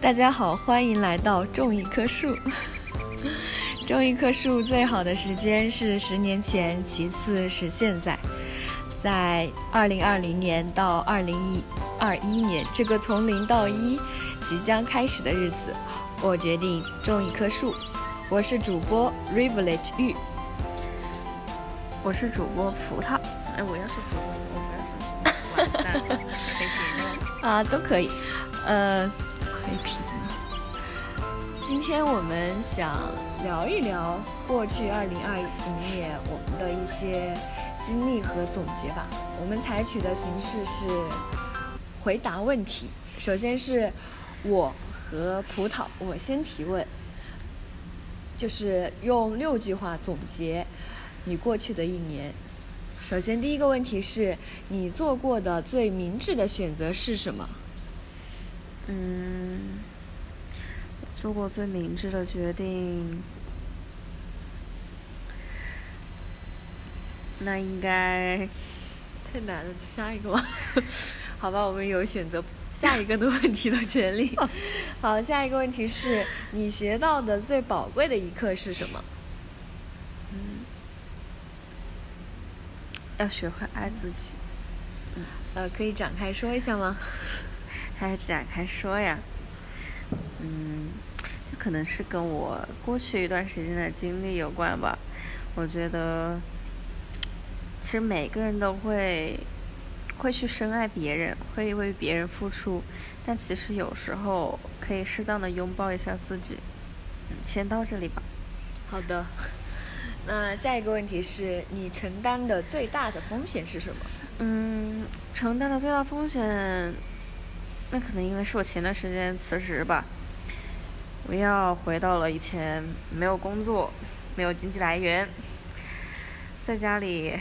大家好，欢迎来到种一棵树。种一棵树最好的时间是十年前，其次是现在。在二零二零年到二零一二一年这个从零到一即将开始的日子，我决定种一棵树。我是主播 Rivulet 玉，我是主播葡萄。哎，我要是主播，我不要是 完蛋了，可以评论。啊，都可以，呃，黑屏了。今天我们想聊一聊过去二零二零年我们的一些经历和总结吧。我们采取的形式是回答问题，首先是我和葡萄，我先提问，就是用六句话总结你过去的一年。首先，第一个问题是你做过的最明智的选择是什么？嗯，做过最明智的决定，那应该太难了，下一个吧。好吧，我们有选择下一个的问题的权利。好，下一个问题是你学到的最宝贵的一课是什么？要学会爱自己。呃，可以展开说一下吗？还展开说呀？嗯，这可能是跟我过去一段时间的经历有关吧。我觉得，其实每个人都会会去深爱别人，会为别人付出，但其实有时候可以适当的拥抱一下自己。嗯，先到这里吧。好的。那下一个问题是你承担的最大的风险是什么？嗯，承担的最大风险，那可能因为是我前段时间辞职吧，我要回到了以前没有工作、没有经济来源，在家里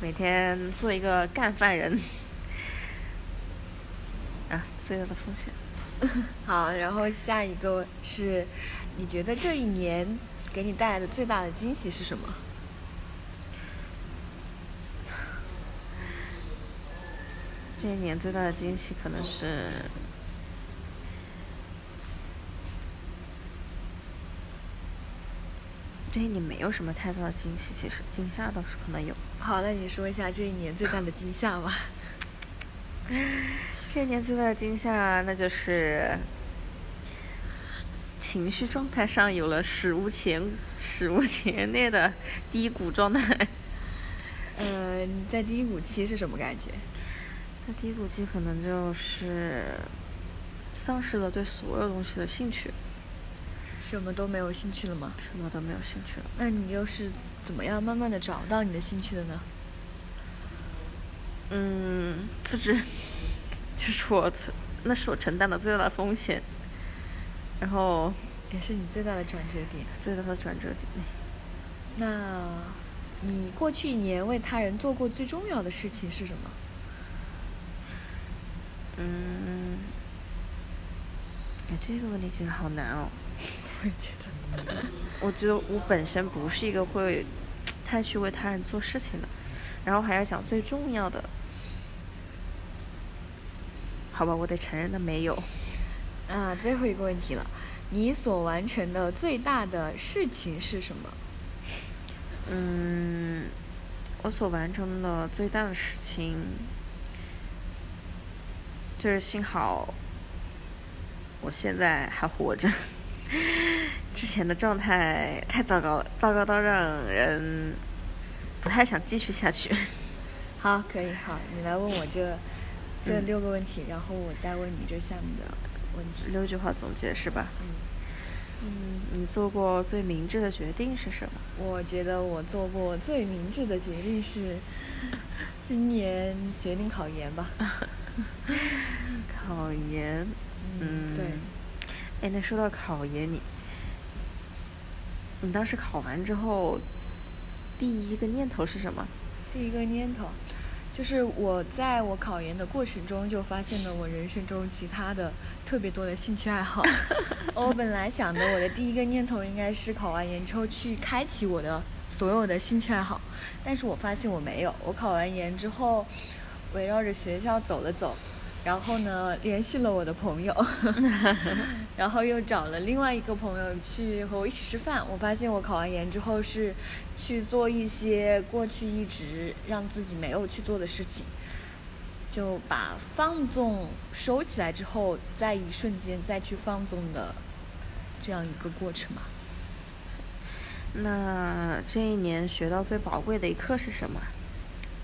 每天做一个干饭人啊，最大的风险。好，然后下一个是，你觉得这一年？给你带来的最大的惊喜是什么？这一年最大的惊喜可能是，这一年没有什么太大的惊喜，其实惊吓倒是可能有。好，那你说一下这一年最大的惊吓吧。这一年最大的惊吓，那就是。情绪状态上有了史无前史无前例的低谷状态。呃，在低谷期是什么感觉？在低谷期可能就是丧失了对所有东西的兴趣。什么都没有兴趣了吗？什么都没有兴趣了。那你又是怎么样慢慢的找到你的兴趣的呢？嗯，辞职，就是我承，那是我承担的最大的风险。然后，也是你最大的转折点。最大的转折点。那，你过去一年为他人做过最重要的事情是什么？嗯，哎，这个问题其实好难哦。我也觉得。我觉得我本身不是一个会太去为他人做事情的，然后还要讲最重要的。好吧，我得承认，的没有。啊，最后一个问题了，你所完成的最大的事情是什么？嗯，我所完成的最大的事情，就是幸好我现在还活着。之前的状态太糟糕了，糟糕到让人不太想继续下去。好，可以，好，你来问我这这六个问题，然后我再问你这下面的。问题六句话总结是吧？嗯嗯，你做过最明智的决定是什么？我觉得我做过最明智的决定是 今年决定考研吧。考研，嗯，对。哎，那说到考研，你你当时考完之后第一个念头是什么？第一个念头。就是我在我考研的过程中，就发现了我人生中其他的特别多的兴趣爱好。我本来想的，我的第一个念头应该是考完研之后去开启我的所有的兴趣爱好，但是我发现我没有。我考完研之后，围绕着学校走了走，然后呢，联系了我的朋友，然后又找了另外一个朋友去和我一起吃饭。我发现我考完研之后是去做一些过去一直让自己没有去做的事情，就把放纵收起来之后，在一瞬间再去放纵的这样一个过程嘛。那这一年学到最宝贵的一课是什么？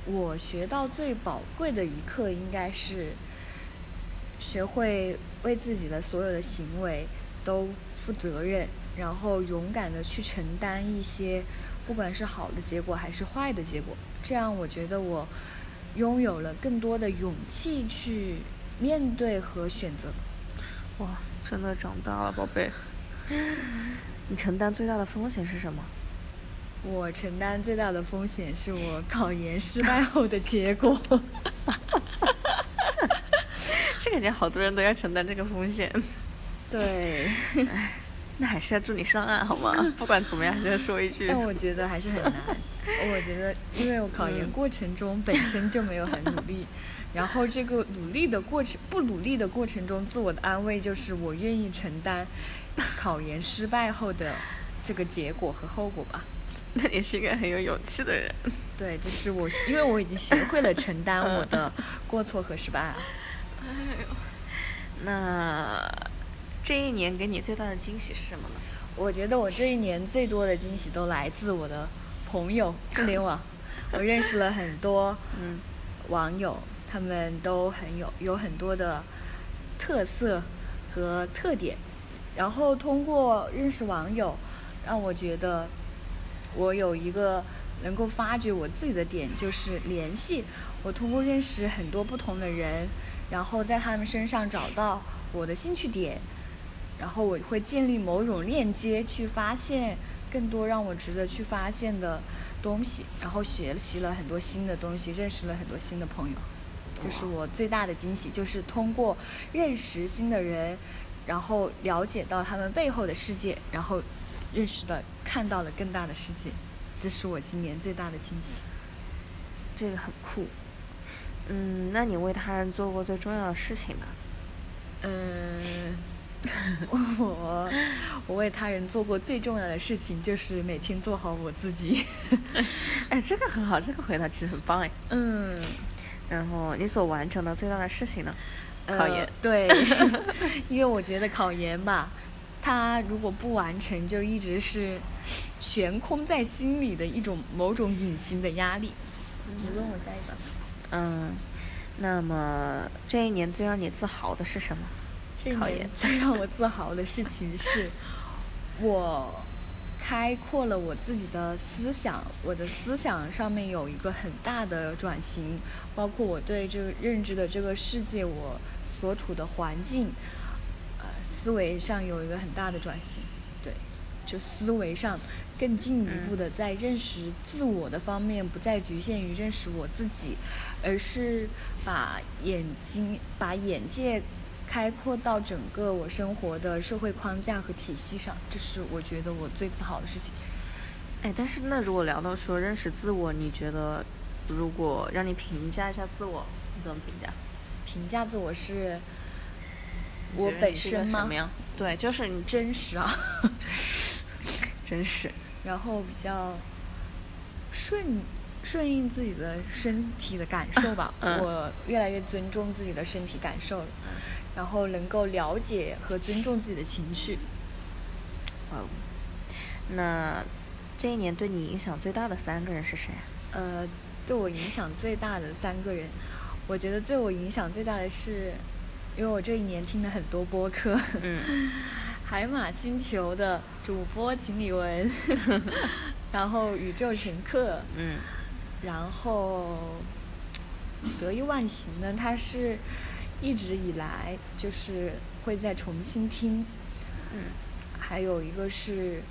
我学到最宝贵的一课应该是。学会为自己的所有的行为都负责任，然后勇敢的去承担一些，不管是好的结果还是坏的结果。这样，我觉得我拥有了更多的勇气去面对和选择。哇，真的长大了，宝贝。你承担最大的风险是什么？我承担最大的风险是我考研失败后的结果。这感觉好多人都要承担这个风险。对，唉，那还是要祝你上岸好吗？不管怎么样，还是要说一句。但我觉得还是很难。我觉得，因为我考研过程中本身就没有很努力，然后这个努力的过程，不努力的过程中，自我的安慰就是我愿意承担考研失败后的这个结果和后果吧。那你是一个很有勇气的人。对，就是我，因为我已经学会了承担我的过错和失败。哎呦，那这一年给你最大的惊喜是什么呢？我觉得我这一年最多的惊喜都来自我的朋友互联网，我认识了很多嗯网友，他们都很有有很多的特色和特点，然后通过认识网友，让我觉得我有一个能够发掘我自己的点，就是联系。我通过认识很多不同的人。然后在他们身上找到我的兴趣点，然后我会建立某种链接，去发现更多让我值得去发现的东西，然后学习了很多新的东西，认识了很多新的朋友，这是我最大的惊喜，就是通过认识新的人，然后了解到他们背后的世界，然后认识的看到了更大的世界，这是我今年最大的惊喜，这个很酷。嗯，那你为他人做过最重要的事情呢？嗯，我我为他人做过最重要的事情就是每天做好我自己。哎，这个很好，这个回答其实很棒哎。嗯。然后你所完成的最大的事情呢？考研。对，因为我觉得考研吧，它如果不完成，就一直是悬空在心里的一种某种隐形的压力。你问我下一个。嗯，那么这一年最让你自豪的是什么？这一年最让我自豪的事情是，我开阔了我自己的思想，我的思想上面有一个很大的转型，包括我对这个认知的这个世界，我所处的环境，呃，思维上有一个很大的转型。对，就思维上更进一步的在认识自我的方面，不再局限于认识我自己。而是把眼睛、把眼界开阔到整个我生活的社会框架和体系上，这是我觉得我最自豪的事情。哎，但是那如果聊到说认识自我，你觉得如果让你评价一下自我，你怎么评价？评价自我是我本身吗？对，就是你真实啊，真实，然后比较顺。顺应自己的身体的感受吧，我越来越尊重自己的身体感受了，然后能够了解和尊重自己的情绪。哦，那这一年对你影响最大的三个人是谁？呃，对我影响最大的三个人，我觉得对我影响最大的是，因为我这一年听了很多播客，嗯，海马星球的主播秦理文，然后宇宙乘客，嗯。然后，得意忘形呢，他是一直以来就是会再重新听，嗯，还有一个是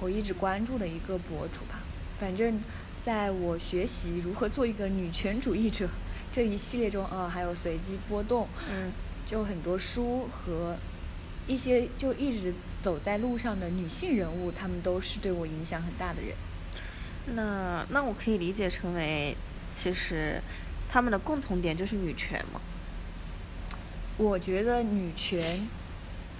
我一直关注的一个博主吧。反正，在我学习如何做一个女权主义者这一系列中，呃，还有随机波动，嗯，就很多书和一些就一直走在路上的女性人物，她们都是对我影响很大的人。那那我可以理解成为，其实他们的共同点就是女权嘛？我觉得女权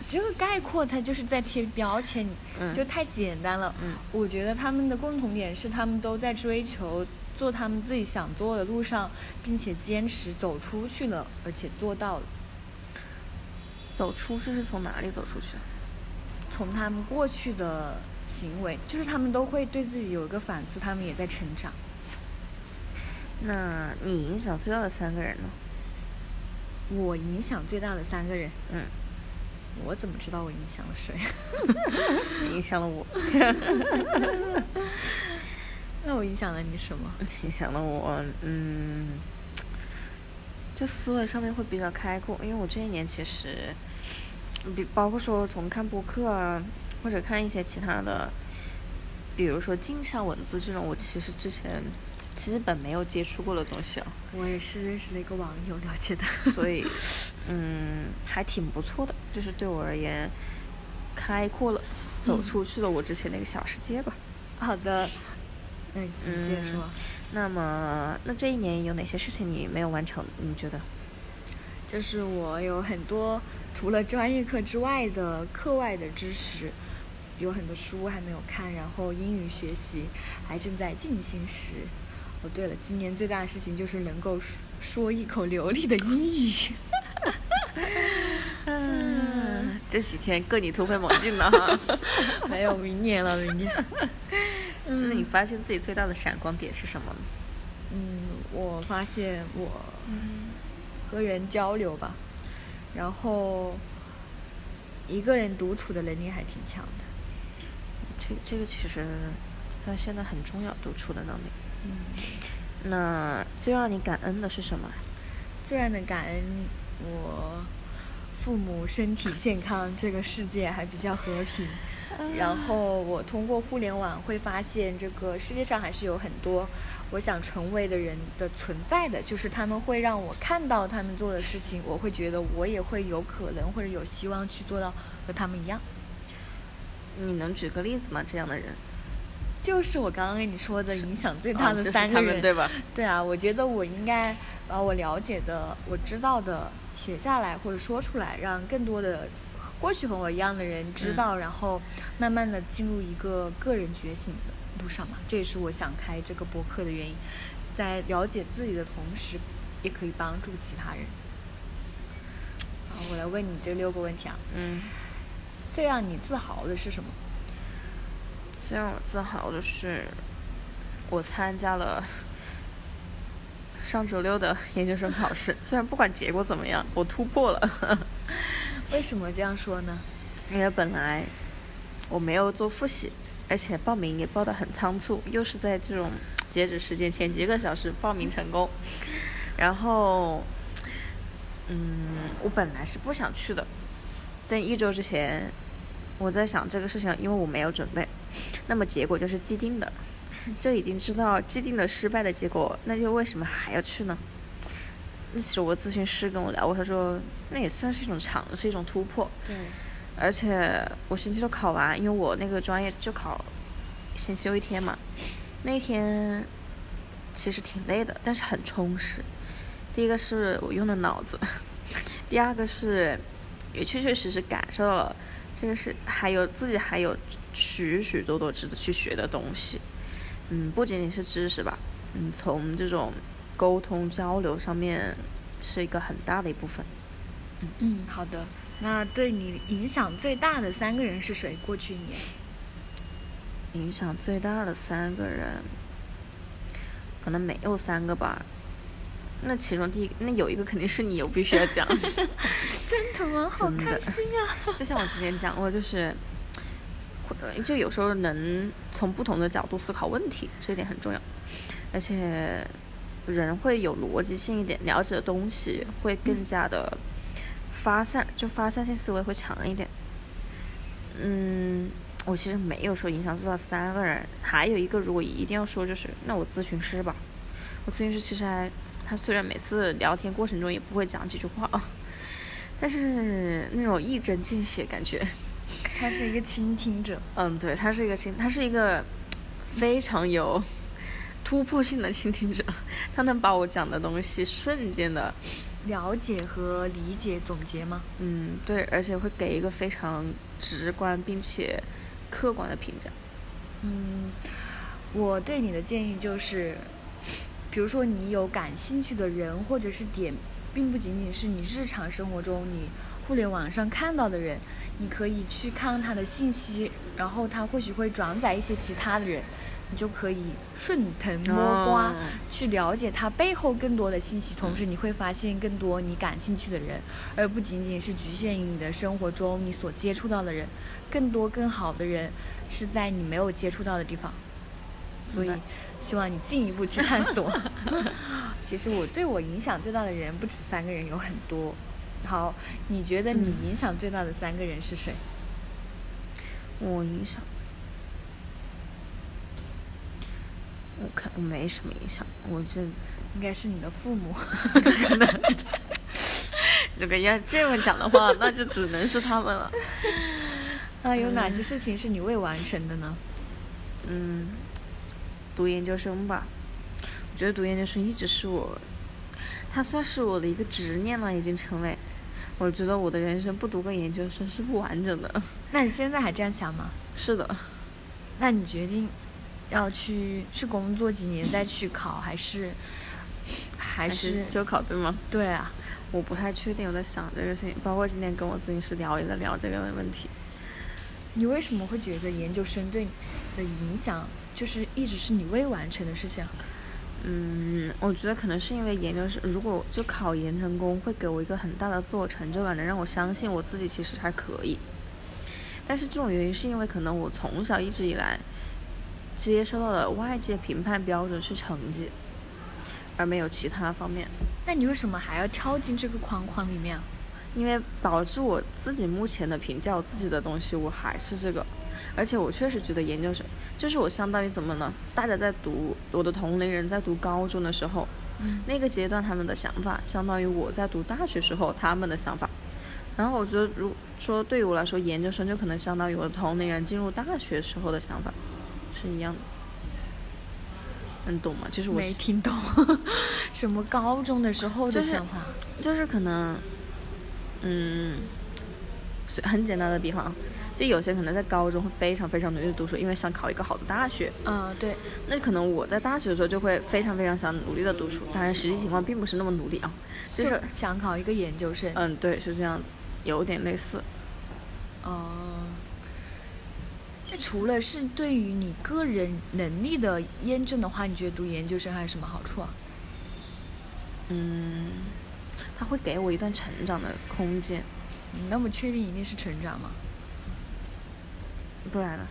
这个概括它就是在贴标签，嗯就太简单了。嗯我觉得他们的共同点是，他们都在追求做他们自己想做的路上，并且坚持走出去了，而且做到了。走出去是从哪里走出去？从他们过去的行为，就是他们都会对自己有一个反思，他们也在成长。那你影响最大的三个人呢？我影响最大的三个人，嗯，我怎么知道我影响了谁？你影响了我，那我影响了你什么？影响了我，嗯，就思维上面会比较开阔，因为我这一年其实，比包括说从看播客啊，或者看一些其他的，比如说镜像文字这种，我其实之前基本没有接触过的东西啊，我也是认识了一个网友了解的。所以，嗯，还挺不错的，就是对我而言，开阔了，走出去了我之前那个小世界吧。好的，嗯你接着说。嗯那么，那这一年有哪些事情你没有完成？你觉得？就是我有很多除了专业课之外的课外的知识，有很多书还没有看，然后英语学习还正在进行时。哦，对了，今年最大的事情就是能够说说一口流利的英语。嗯，这几天各你突飞猛进了哈。没有，明年了，明年。那你发现自己最大的闪光点是什么呢？嗯，我发现我和人交流吧，然后一个人独处的能力还挺强的。这这个其实，在现在很重要，独处的能力。嗯，那最让你感恩的是什么？最让的感恩我父母身体健康，这个世界还比较和平。然后我通过互联网会发现，这个世界上还是有很多我想成为的人的存在的，就是他们会让我看到他们做的事情，我会觉得我也会有可能或者有希望去做到和他们一样。你能举个例子吗？这样的人，就是我刚刚跟你说的影响最大的三个人，他们对吧？对啊，我觉得我应该把我了解的、我知道的写下来或者说出来，让更多的或许和我一样的人知道，然后慢慢的进入一个个人觉醒的路上嘛。这也是我想开这个博客的原因，在了解自己的同时，也可以帮助其他人。好，我来问你这六个问题啊，嗯，最让你自豪的是什么？最让我自豪的是，我参加了上周六的研究生考试。虽然不管结果怎么样，我突破了。为什么这样说呢？因为本来我没有做复习，而且报名也报得很仓促，又是在这种截止时间前几个小时报名成功。然后，嗯，我本来是不想去的，但一周之前我在想这个事情，因为我没有准备，那么结果就是既定的，就已经知道既定的失败的结果，那就为什么还要去呢？那其实我咨询师跟我聊过，他说那也算是一种尝试，一种突破。对，而且我星期六考完，因为我那个专业就考先休一天嘛，那天其实挺累的，但是很充实。第一个是我用的脑子，第二个是也确确实实感受到了这个是还有自己还有许许多多值得去学的东西。嗯，不仅仅是知识吧，嗯，从这种沟通交流上面是一个很大的一部分。嗯，好的。那对你影响最大的三个人是谁？过去一年？影响最大的三个人，可能没有三个吧。那其中第一，那有一个肯定是你，我必须要讲。真的吗？好开心啊！就像我之前讲过，就是，呃就有时候能从不同的角度思考问题，这一点很重要。而且，人会有逻辑性一点，了解的东西会更加的发散，就发散性思维会强一点。嗯，我其实没有说影响最大三个人，还有一个如果一定要说，就是那我咨询师吧。我咨询师其实还，他虽然每次聊天过程中也不会讲几句话啊，但是那种一针见血感觉。他是一个倾听者。嗯，对，他是一个倾，他是一个非常有突破性的倾听者，他能把我讲的东西瞬间的了解和理解总结吗？嗯，对，而且会给一个非常直观并且客观的评价。嗯，我对你的建议就是，比如说你有感兴趣的人或者是点，并不仅仅是你日常生活中你互联网上看到的人，你可以去看他的信息，然后他或许会转载一些其他的人，你就可以顺藤摸瓜、哦去了解他背后更多的信息，同时你会发现更多你感兴趣的人，而不仅仅是局限于你的生活中你所接触到的人，更多更好的人是在你没有接触到的地方。所以，希望你进一步去探索。其实我对我影响最大的人不止三个人，有很多。好，你觉得你嗯影响最大的三个人是谁？我影响，我看我没什么影响，我这应该是你的父母。这个要这么讲的话，那就只能是他们了。啊，有哪些事情是你未完成的呢？嗯，读研究生吧，我觉得读研究生一直是我，它算是我的一个执念了，已经成为。我觉得我的人生不读个研究生是不完整的。那你现在还这样想吗？是的，那你决定要去去工作几年再去考，还是还还是就考对吗？对啊？我不太确定，我在想这个事情，包括今天跟我咨询师聊也在聊这个问题。你为什么会觉得研究生对你的影响就是一直是你未完成的事情啊？嗯，我觉得可能是因为研究生，如果就考研成功，会给我一个很大的自我成就感，能让我相信我自己其实还可以。但是这种原因是因为可能我从小一直以来接受到的外界评判标准是成绩，而没有其他方面。那你为什么还要跳进这个框框里面啊？因为导致我自己目前的评价我自己的东西，我还是这个，而且我确实觉得研究生就是我相当于怎么呢？大家在读我的同龄人在读高中的时候，嗯那个阶段他们的想法，相当于我在读大学时候他们的想法。然后我觉得，如说对于我来说，研究生就可能相当于我的同龄人进入大学时候的想法，是一样的。能懂吗？就是我没听懂，什么高中的时候的就是想法？就是可能，嗯，是很简单的比方，就有些可能在高中会非常非常努力的读书，因为想考一个好的大学。嗯，对，那可能我在大学的时候就会非常非常想努力的读书，当然实际情况并不是那么努力啊，就是想考一个研究生。嗯，对，是这样的，有点类似。哦、那除了是对于你个人能力的验证的话，你觉得读研究生还有什么好处啊？嗯，它会给我一段成长的空间，你那么确定一定是成长吗？不然呢，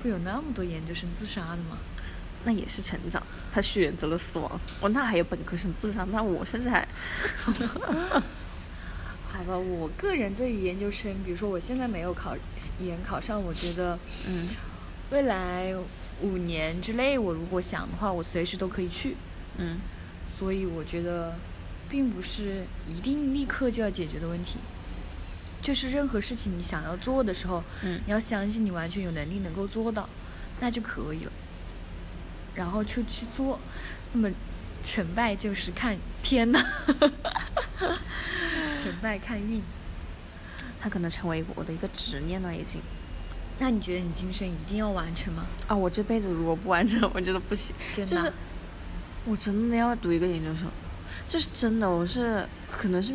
不有那么多研究生自杀的吗？那也是成长。他选择了死亡，我那还有本科生自杀，那我甚至还，好吧，我个人对于研究生，比如说我现在没有考研考上，我觉得嗯未来五年之内，我如果想的话，我随时都可以去。嗯所以我觉得，并不是一定立刻就要解决的问题。就是任何事情你想要做的时候，嗯你要相信你完全有能力能够做到，那就可以了。然后就去做，那么成败就是看天呐，成败看运。它可能成为我的一个执念了，已经。那你觉得你今生一定要完成吗？啊，我这辈子如果不完成，我觉得不行。真的啊、就是我真的要读一个研究生，就是真的，我是可能是，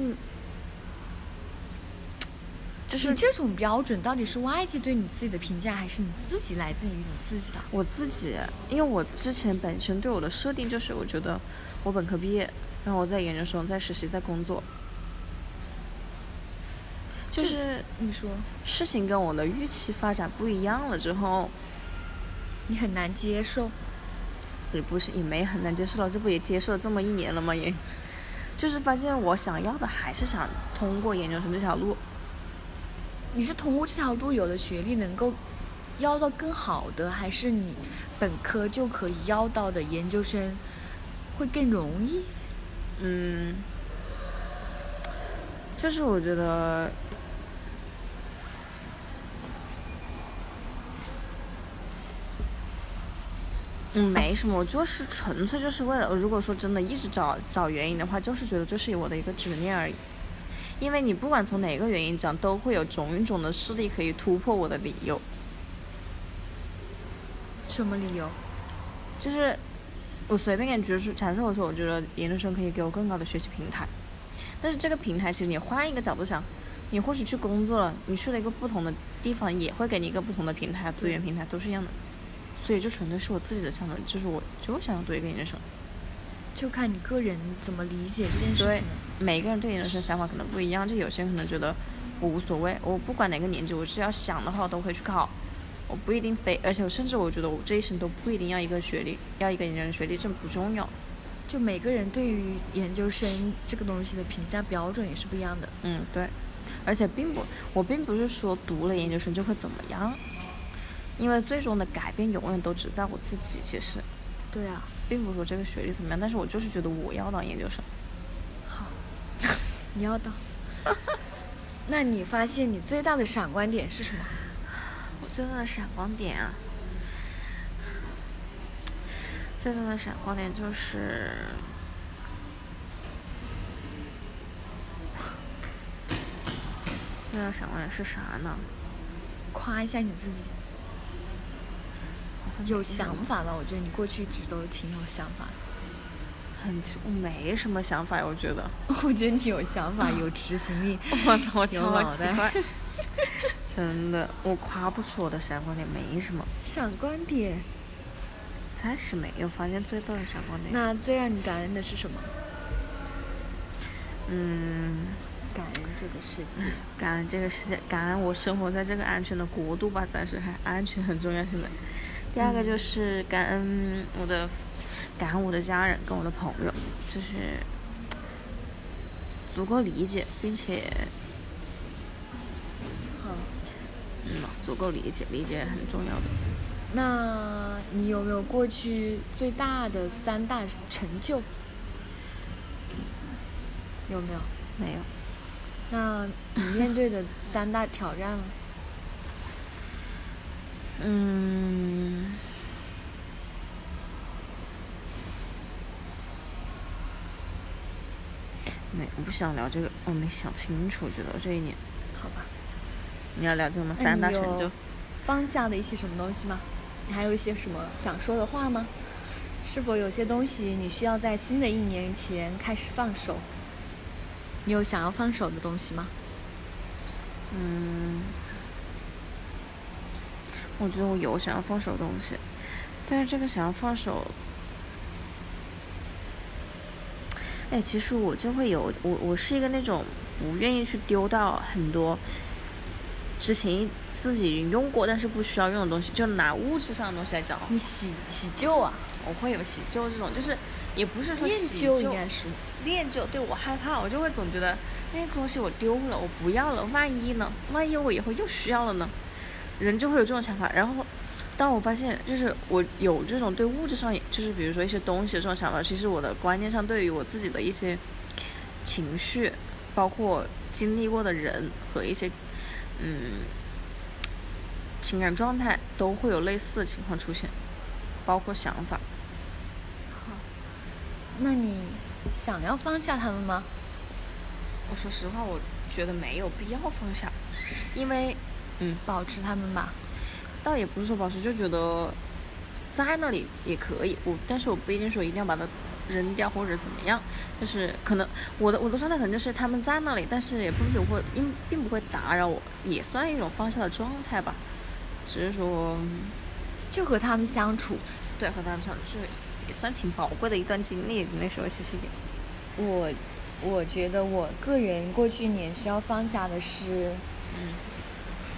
就是你这种标准到底是外界对你自己的评价，还是你自己来自于你自己的？我自己，因为我之前本身对我的设定就是，我觉得我本科毕业，然后我在研究生、在实习、在工作，就是你说事情跟我的预期发展不一样了之后，你很难接受，也不是也没很难接受了，这不也接受了这么一年了吗？也，就是发现我想要的还是想通过研究生这条路。你是通过这条路有了学历能够要到更好的，还是你本科就可以要到的研究生会更容易？嗯，就是我觉得，嗯，没什么，我就是纯粹就是为了，如果说真的一直找找原因的话，就是觉得这是我的一个执念而已。因为你不管从哪个原因讲，都会有种种的势力可以突破我的理由。什么理由？就是我随便给你举出，假设我说我觉得研究生可以给我更高的学习平台，但是这个平台其实你换一个角度想，你或许去工作了，你去了一个不同的地方，也会给你一个不同的平台，资源平台都是一样的。所以就纯粹是我自己的想法，就是我就想要读一个研究生。就看你个人怎么理解这件事情。每个人对研究生想法可能不一样，就有些人可能觉得我无所谓，我不管哪个年纪，我只要想的话，我都会去考。我不一定非，而且我甚至我觉得我这一生都不一定要一个学历，要一个研究生学历证不重要。就每个人对于研究生这个东西的评价标准也是不一样的。嗯，对。而且并不，我并不是说读了研究生就会怎么样。因为最终的改变永远都只在我自己，其实。对啊，并不是说这个学历怎么样，但是我就是觉得我要当研究生。好，你要当。那你发现你最大的闪光点是什么？我最大的闪光点啊，最大的闪光点就是，最大的闪光点是啥呢？夸一下你自己。有想法吧？我觉得你过去一直都挺有想法的。很，我没什么想法呀，我觉得。我觉得你有想法，有执行力。我操，我超奇怪。真的，我夸不出我的闪光点，没什么。闪光点？暂时没有发现最大的闪光点。那最让你感恩的是什么？嗯，感恩这个世界。感恩这个世界，感恩我生活在这个安全的国度吧，暂时还安全很重要，现在。第二个就是感恩我的，感恩我的家人跟我的朋友，就是足够理解，并且，好，嗯，足够理解，理解很重要的。那你有没有过去最大的三大成就？有没有？没有。那你面对的三大挑战呢？嗯，没，我不想聊这个，我没想清楚，觉得这一年。好吧。你要聊这个吗？三大成就。放下的一些什么东西吗？你还有一些什么想说的话吗？是否有些东西你需要在新的一年前开始放手？你有想要放手的东西吗？嗯。我觉得我有想要放手的东西，但是这个想要放手，哎，其实我就会有我，我是一个那种不愿意去丢掉很多之前自己用过但是不需要用的东西，就拿物质上的东西来讲。你喜喜旧啊？我会有喜旧这种，就是也不是说恋旧应该是恋旧，对我害怕，我就会总觉得那个东西我丢了，我不要了，万一呢？万一我以后又需要了呢？人就会有这种想法，然后，当我发现就是我有这种对物质上，就是比如说一些东西的这种想法，其实我的观念上对于我自己的一些情绪，包括经历过的人和一些嗯情感状态，都会有类似的情况出现，包括想法。好，那你想要放下他们吗？我说实话，我觉得没有必要放下，因为。嗯，保持他们吧，倒也不是说保持，就觉得在那里也可以。我，但是我不一定说一定要把它扔掉或者怎么样。就是可能我的我的状态可能就是他们在那里，但是也不不会因并不会打扰我，也算一种放下的状态吧。只是说，就和他们相处，对，和他们相处是也算挺宝贵的一段经历。那时候其实也，我我觉得我个人过去一年需要放下的是，嗯。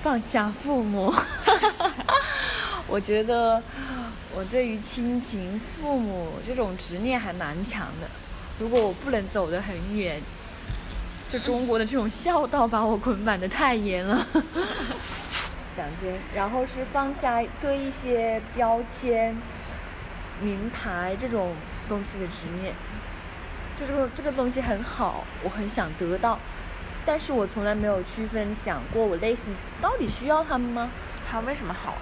放下父母，我觉得我对于亲情、父母这种执念还蛮强的。如果我不能走得很远，就中国的这种孝道把我捆绑的太严了。讲真，然后是放下对一些标签、名牌这种东西的执念，就这个这个东西很好，我很想得到。但是我从来没有区分想过，我内心到底需要他们吗？他为什么好？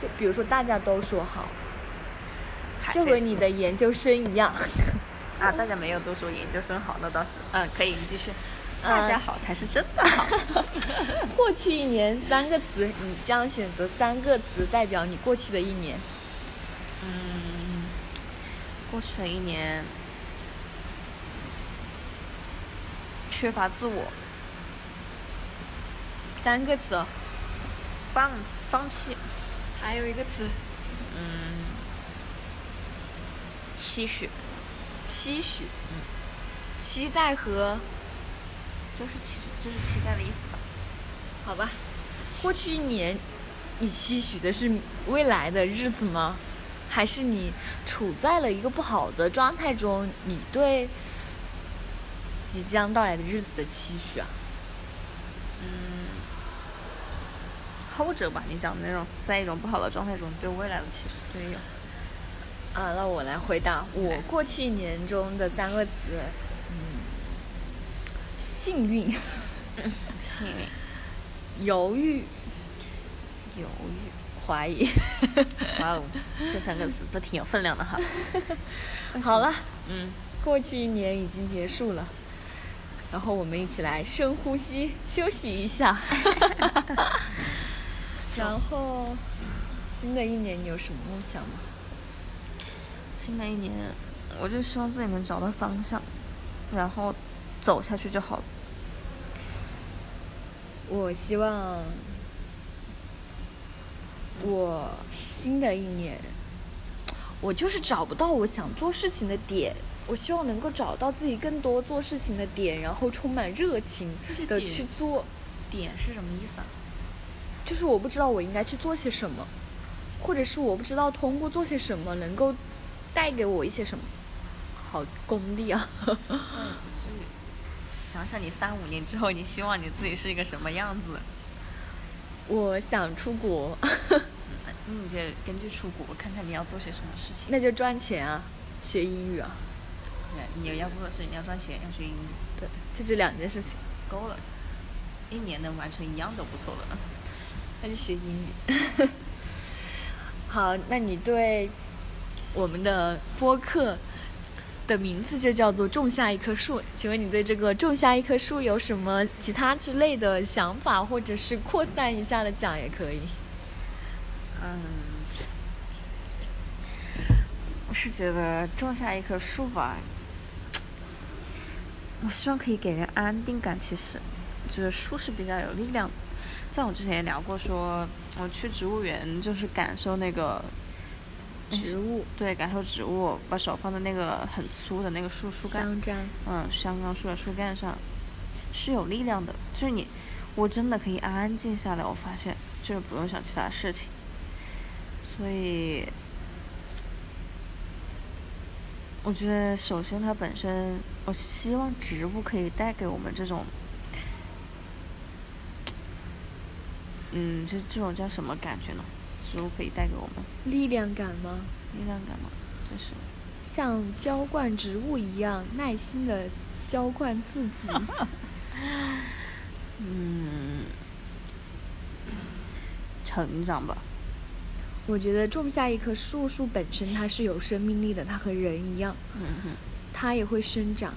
就比如说大家都说好，就和你的研究生一样。啊，大家没有都说研究生好，那倒是。嗯，可以，你继续。嗯大家好才是真的好。过去一年三个词，你将选择三个词代表你过去的一年。嗯，过去的一年缺乏自我，三个词，放放弃，还有一个词，嗯，期许，期许。嗯期待和就是期就是期待的意思吧。好吧，过去一年，你期许的是未来的日子吗？还是你处在了一个不好的状态中？你对即将到来的日子的期许啊？嗯，后者吧，你讲的那种在一种不好的状态中对未来的期许，对有。啊，那我来回答我过去一年中的三个词，嗯，幸运、幸运、犹豫、犹豫。怀疑。哇哦，这三个词都挺有分量的哈。好了，嗯，过去一年已经结束了，然后我们一起来深呼吸，休息一下。然后，新的一年你有什么梦想吗？新的一年，我就希望自己能找到方向，然后走下去就好了。我希望我新的一年，我就是找不到我想做事情的点。我希望能够找到自己更多做事情的点，然后充满热情的去做。点是什么意思啊？就是我不知道我应该去做些什么，或者是我不知道通过做些什么能够带给我一些什么。好功利啊！想想你三五年之后，你希望你自己是一个什么样子？我想出国，那，你就根据出国看看你要做些什么事情。那就赚钱啊，学英语啊，对，你要做的事，你要赚钱，要学英语，对，就这两件事情。够了。一年能完成一样都不错了。那就学英语。好，那你对我们的播客的名字就叫做“种下一棵树”，请问你对这个“种下一棵树”有什么其他之类的想法，或者是扩散一下的讲也可以。嗯，我是觉得种下一棵树吧，我希望可以给人安定感。其实，我觉得树是比较有力量的。像我之前也聊过说，我去植物园就是感受那个植物对，感受植物，把手放在那个很粗的那个树树干，香樟，嗯，香樟树的树干上，是有力量的。就是你，我真的可以安安静下来，我发现就是不用想其他事情。所以，我觉得首先它本身，我希望植物可以带给我们这种，嗯，这这种叫什么感觉呢？植物可以带给我们力量感吗？力量感吗？就是。像浇灌植物一样，耐心的浇灌自己。嗯，成长吧。我觉得种下一棵树，树本身它是有生命力的，它和人一样，它也会生长。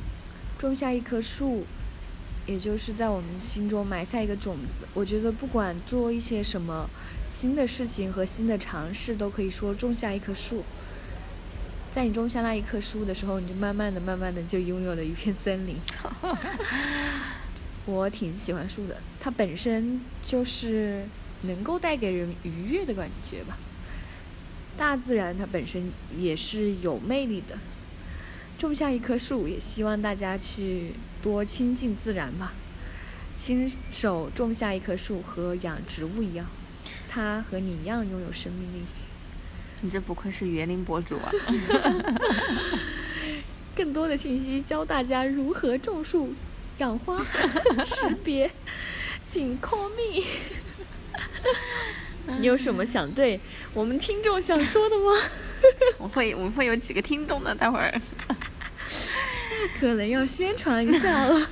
种下一棵树，也就是在我们心中埋下一个种子。我觉得不管做一些什么新的事情和新的尝试，都可以说种下一棵树。在你种下那一棵树的时候，你就慢慢的、慢慢的就拥有了一片森林。我挺喜欢树的，它本身就是能够带给人愉悦的感觉吧。大自然它本身也是有魅力的。种下一棵树，也希望大家去多亲近自然吧。亲手种下一棵树和养植物一样，它和你一样拥有生命力。你这不愧是园林博主啊！更多的信息教大家如何种树、养花、识别，请 call me。你有什么想对我们听众想说的吗？我会我们会有几个听众的，待会儿。可能要宣传一下了。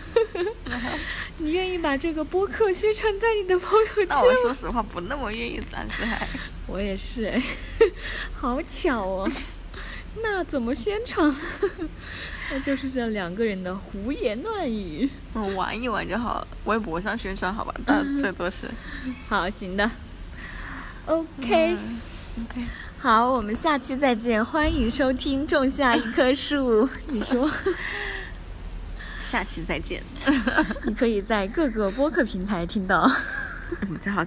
你愿意把这个播客宣传在你的朋友圈那我？说实话不那么愿意，暂时还。我也是哎，好巧哦。那怎么宣传？那就是这两个人的胡言乱语。我玩一玩就好了，微博上宣传好吧？但最多是。好，行的。OK。OK。好，我们下期再见，欢迎收听《种下一棵树》。你说。下期再见。你可以在各个播客平台听到。你这好。